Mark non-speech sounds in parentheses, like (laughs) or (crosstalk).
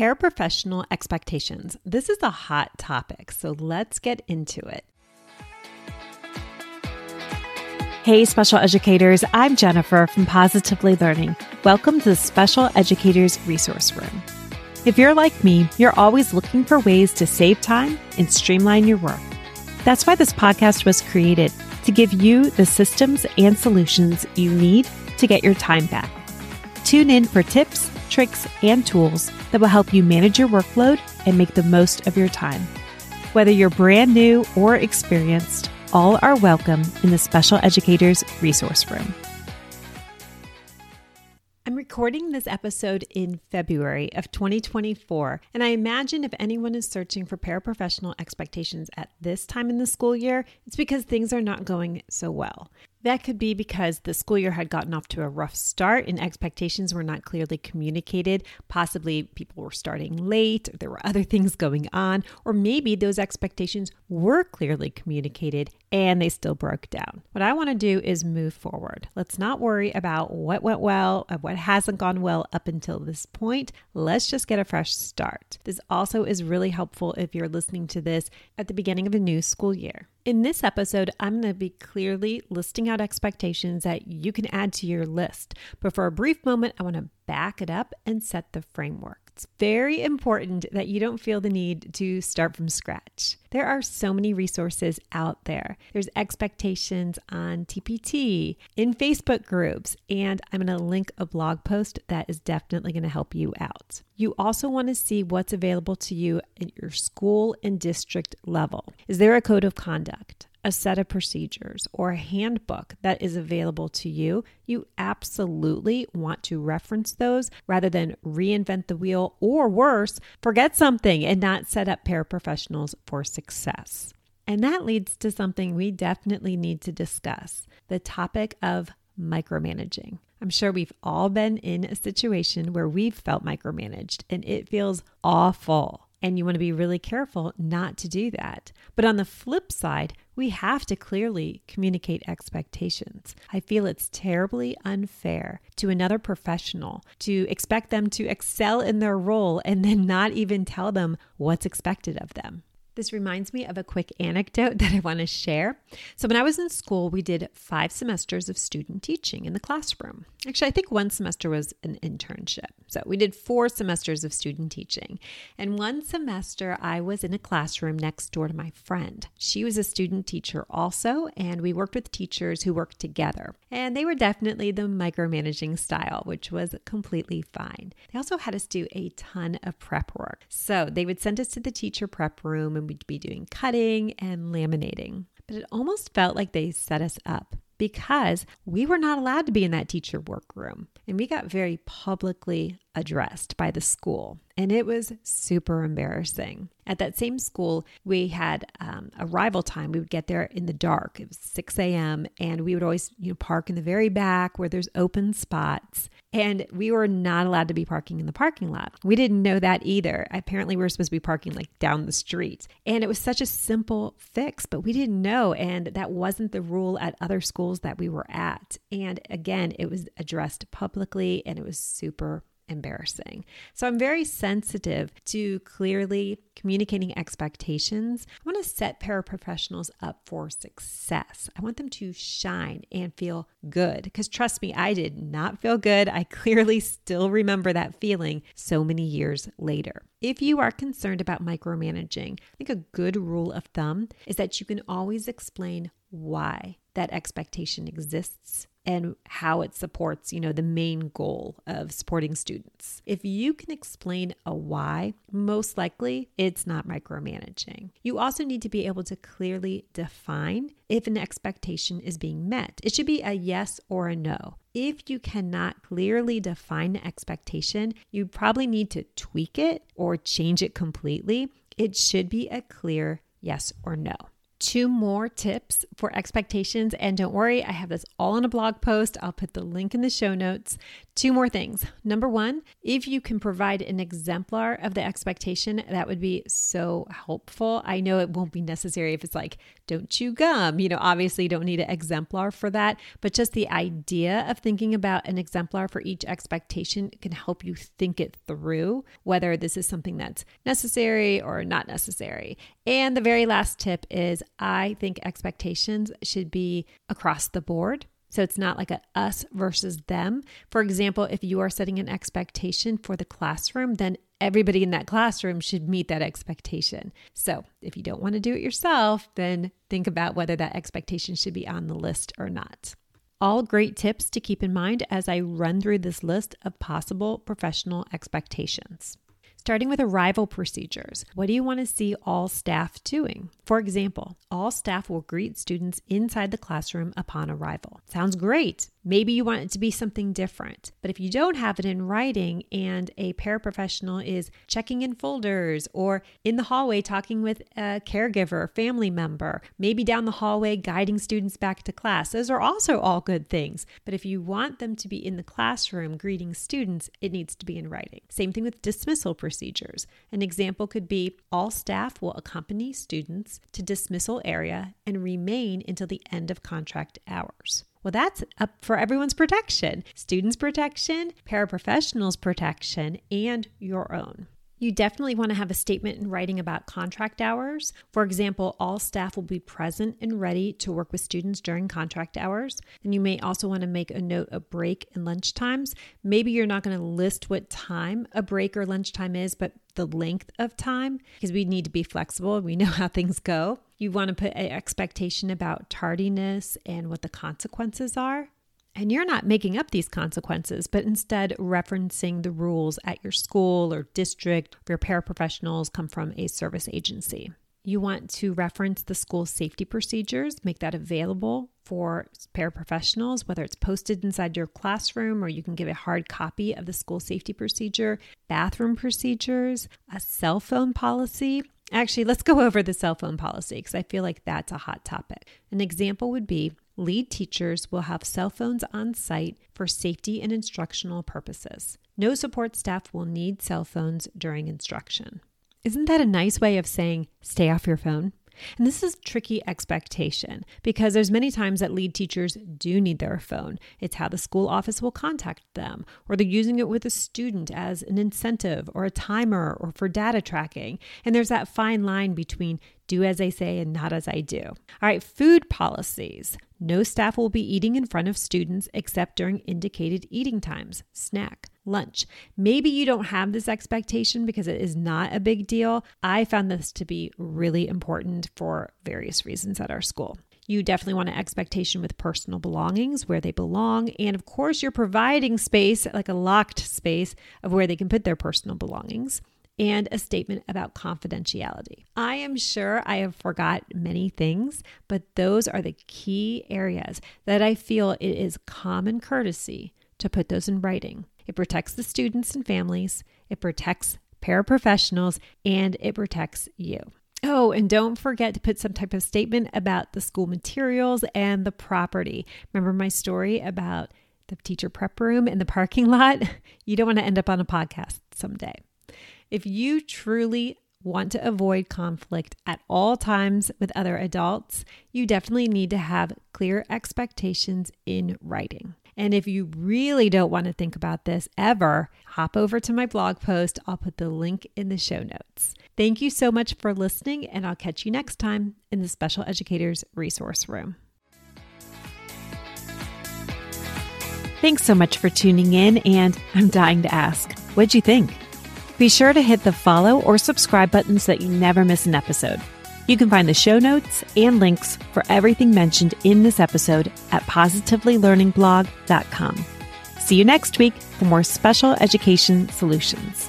Paraprofessional expectations. This is a hot topic, so let's get into it. Hey, special educators, I'm Jennifer from Positively Learning. Welcome to the Special Educators Resource Room. If you're like me, you're always looking for ways to save time and streamline your work. That's why this podcast was created to give you the systems and solutions you need to get your time back. Tune in for tips, tricks, and tools that will help you manage your workload and make the most of your time. Whether you're brand new or experienced, all are welcome in the Special Educators Resource Room. I'm recording this episode in February of 2024, and I imagine if anyone is searching for paraprofessional expectations at this time in the school year, it's because things are not going so well. That could be because the school year had gotten off to a rough start and expectations were not clearly communicated. Possibly people were starting late, there were other (laughs) things going on, or maybe those expectations were clearly communicated and they still broke down. What I want to do is move forward. Let's not worry about what went well or what hasn't gone well up until this point. Let's just get a fresh start. This also is really helpful if you're listening to this at the beginning of a new school year. In this episode, I'm going to be clearly listing out expectations that you can add to your list. But for a brief moment, I want to back it up and set the framework. It's very important that you don't feel the need to start from scratch. There are so many resources out there. There's expectations on TPT, in Facebook groups, and I'm going to link a blog post that is definitely going to help you out. You also want to see what's available to you at your school and district level. Is there a code of conduct? A set of procedures or a handbook that is available to you, you absolutely want to reference those rather than reinvent the wheel or worse, forget something and not set up paraprofessionals for success. And that leads to something we definitely need to discuss the topic of micromanaging. I'm sure we've all been in a situation where we've felt micromanaged and it feels awful. And you want to be really careful not to do that. But on the flip side, we have to clearly communicate expectations. I feel it's terribly unfair to another professional to expect them to excel in their role and then not even tell them what's expected of them. This reminds me of a quick anecdote (laughs) that I want to share. So, when I was in school, we did five semesters of student teaching in the classroom. Actually, I think one semester was an internship. So, we did four semesters of student teaching. And one semester, I was in a classroom next door to my friend. She was a student teacher also, and we worked with teachers who worked together. And they were definitely the micromanaging style, which was completely fine. They also had us do a ton of prep work. So, they would send us to the teacher prep room and we'd be doing cutting and laminating. But it almost felt like they set us up because we were not allowed to be in that teacher workroom. And we got very publicly addressed by the school. And it was super embarrassing. At that same school, we had um, arrival time. We would get there in the dark. It was 6 a.m. And we would always, you know, park in the very back where there's open spots. And we were not allowed to be parking in the parking lot. We didn't know that either. Apparently, we were supposed to be parking like down the street. And it was such a simple fix, but we didn't know. And that wasn't the rule at other schools that we were at. And again, it was addressed publicly and it was super embarrassing. So I'm very sensitive to clearly communicating expectations. I want to set paraprofessionals up for success. I want them to shine and feel good because trust me, I did not feel good. I (laughs) clearly still remember that feeling so many years later. If you are concerned about micromanaging, I think a good rule of thumb is that you can always explain why that expectation exists and how it supports, you know, the main goal of supporting students. If you can explain a why, most likely it's not micromanaging. You also need to be able to clearly define if an expectation is being met. It should be a yes or a no. If you cannot clearly define the expectation, you probably need to tweak it or change it completely. It should be a clear yes or no. Two more tips for expectations. And don't worry, I have this all in a blog post. I'll put the link in the show notes. Two more things. Number one, if you can provide an exemplar of the expectation, that would be so helpful. I know it won't be necessary if it's like, don't chew gum. You know, obviously, you don't need an exemplar for that, but just the idea of thinking about an exemplar for each expectation can help you think it through whether this is something that's necessary or not necessary. And the very last tip is I think expectations should be across the board. So it's not like a us versus them. For example, if you are setting an expectation for the classroom, then everybody in that classroom should meet that expectation. So if you don't want to do it yourself, then think about whether that expectation should be on the list or not. All great tips to keep in mind as I run through this list of paraprofessional expectations. Starting with arrival procedures, what do you want to see all staff doing? For example, all staff will greet students inside the classroom upon arrival. Sounds great. Maybe you want it to be something different. But if you don't have it in writing and a paraprofessional is checking in folders or in the hallway talking with a caregiver, or family member, maybe down the hallway guiding students back to class, those are also all good things. But if you want them to be in the classroom greeting students, it needs to be in writing. Same thing with dismissal procedures. An example could be all staff will accompany students to dismissal area and remain until the end of contract hours. Well, that's up for everyone's protection students' protection, paraprofessionals' protection, and your own. You definitely want to have a statement in writing about contract hours. For example, all staff will be present and ready to work with students during contract hours. And you may also want to make a note of break and lunch times. Maybe you're not going to list what time a break or lunchtime is, but the length of time because we need to be flexible. And we know how things go. You want to put an expectation about tardiness and what the consequences are. And you're not making up these consequences, but instead referencing the rules at your school or district where paraprofessionals come from a service agency. You want to reference the school safety procedures, make that available for paraprofessionals, whether it's posted inside your classroom or you can give a hard copy of the school safety procedure, bathroom procedures, a cell phone policy. Actually, let's go (laughs) over the cell phone policy because I feel like that's a hot topic. An example would be lead teachers will have cell phones on site for safety and instructional purposes. No support staff will need cell phones during instruction. Isn't that a nice way of saying stay off your phone? And this is tricky expectation because there's many times that lead teachers do need their phone. It's how the school office will contact them, or they're using it with a student as an incentive or a timer or for data tracking. And there's that fine line between do as I say and not as I do. All right, food policies. No staff will be eating in front of students except during indicated eating times, snack, lunch. Maybe you don't have this expectation because it is not a big deal. I found this to be really important for various reasons at our school. You definitely want an expectation with personal belongings where they belong. And of course, you're providing space, like a locked space, of where they can put their personal belongings and a statement about confidentiality. I am sure I have forgot many things, but those are the key areas that I feel it is common courtesy to put those in writing. It protects the students and families, it protects paraprofessionals, and it protects you. Oh, and don't forget to put some type of statement about the school materials and the property. Remember my story about the teacher prep room in the parking lot? (laughs) You don't want to end up on a podcast someday. If you truly want to avoid conflict at all times with other adults, you definitely need to have clear expectations in writing. And if you really don't want to think about this ever, hop over to my blog post. I'll put the link in the show notes. Thank you so much for listening, and I'll catch you next time in the Special Educators Resource Room. Thanks so much for tuning in, and I'm dying to ask, what'd you think? Be sure to hit the follow or subscribe buttons so that you never miss an episode. You can find the show notes and links for everything mentioned in this episode at positivelylearningblog.com. See you next week for more special education solutions.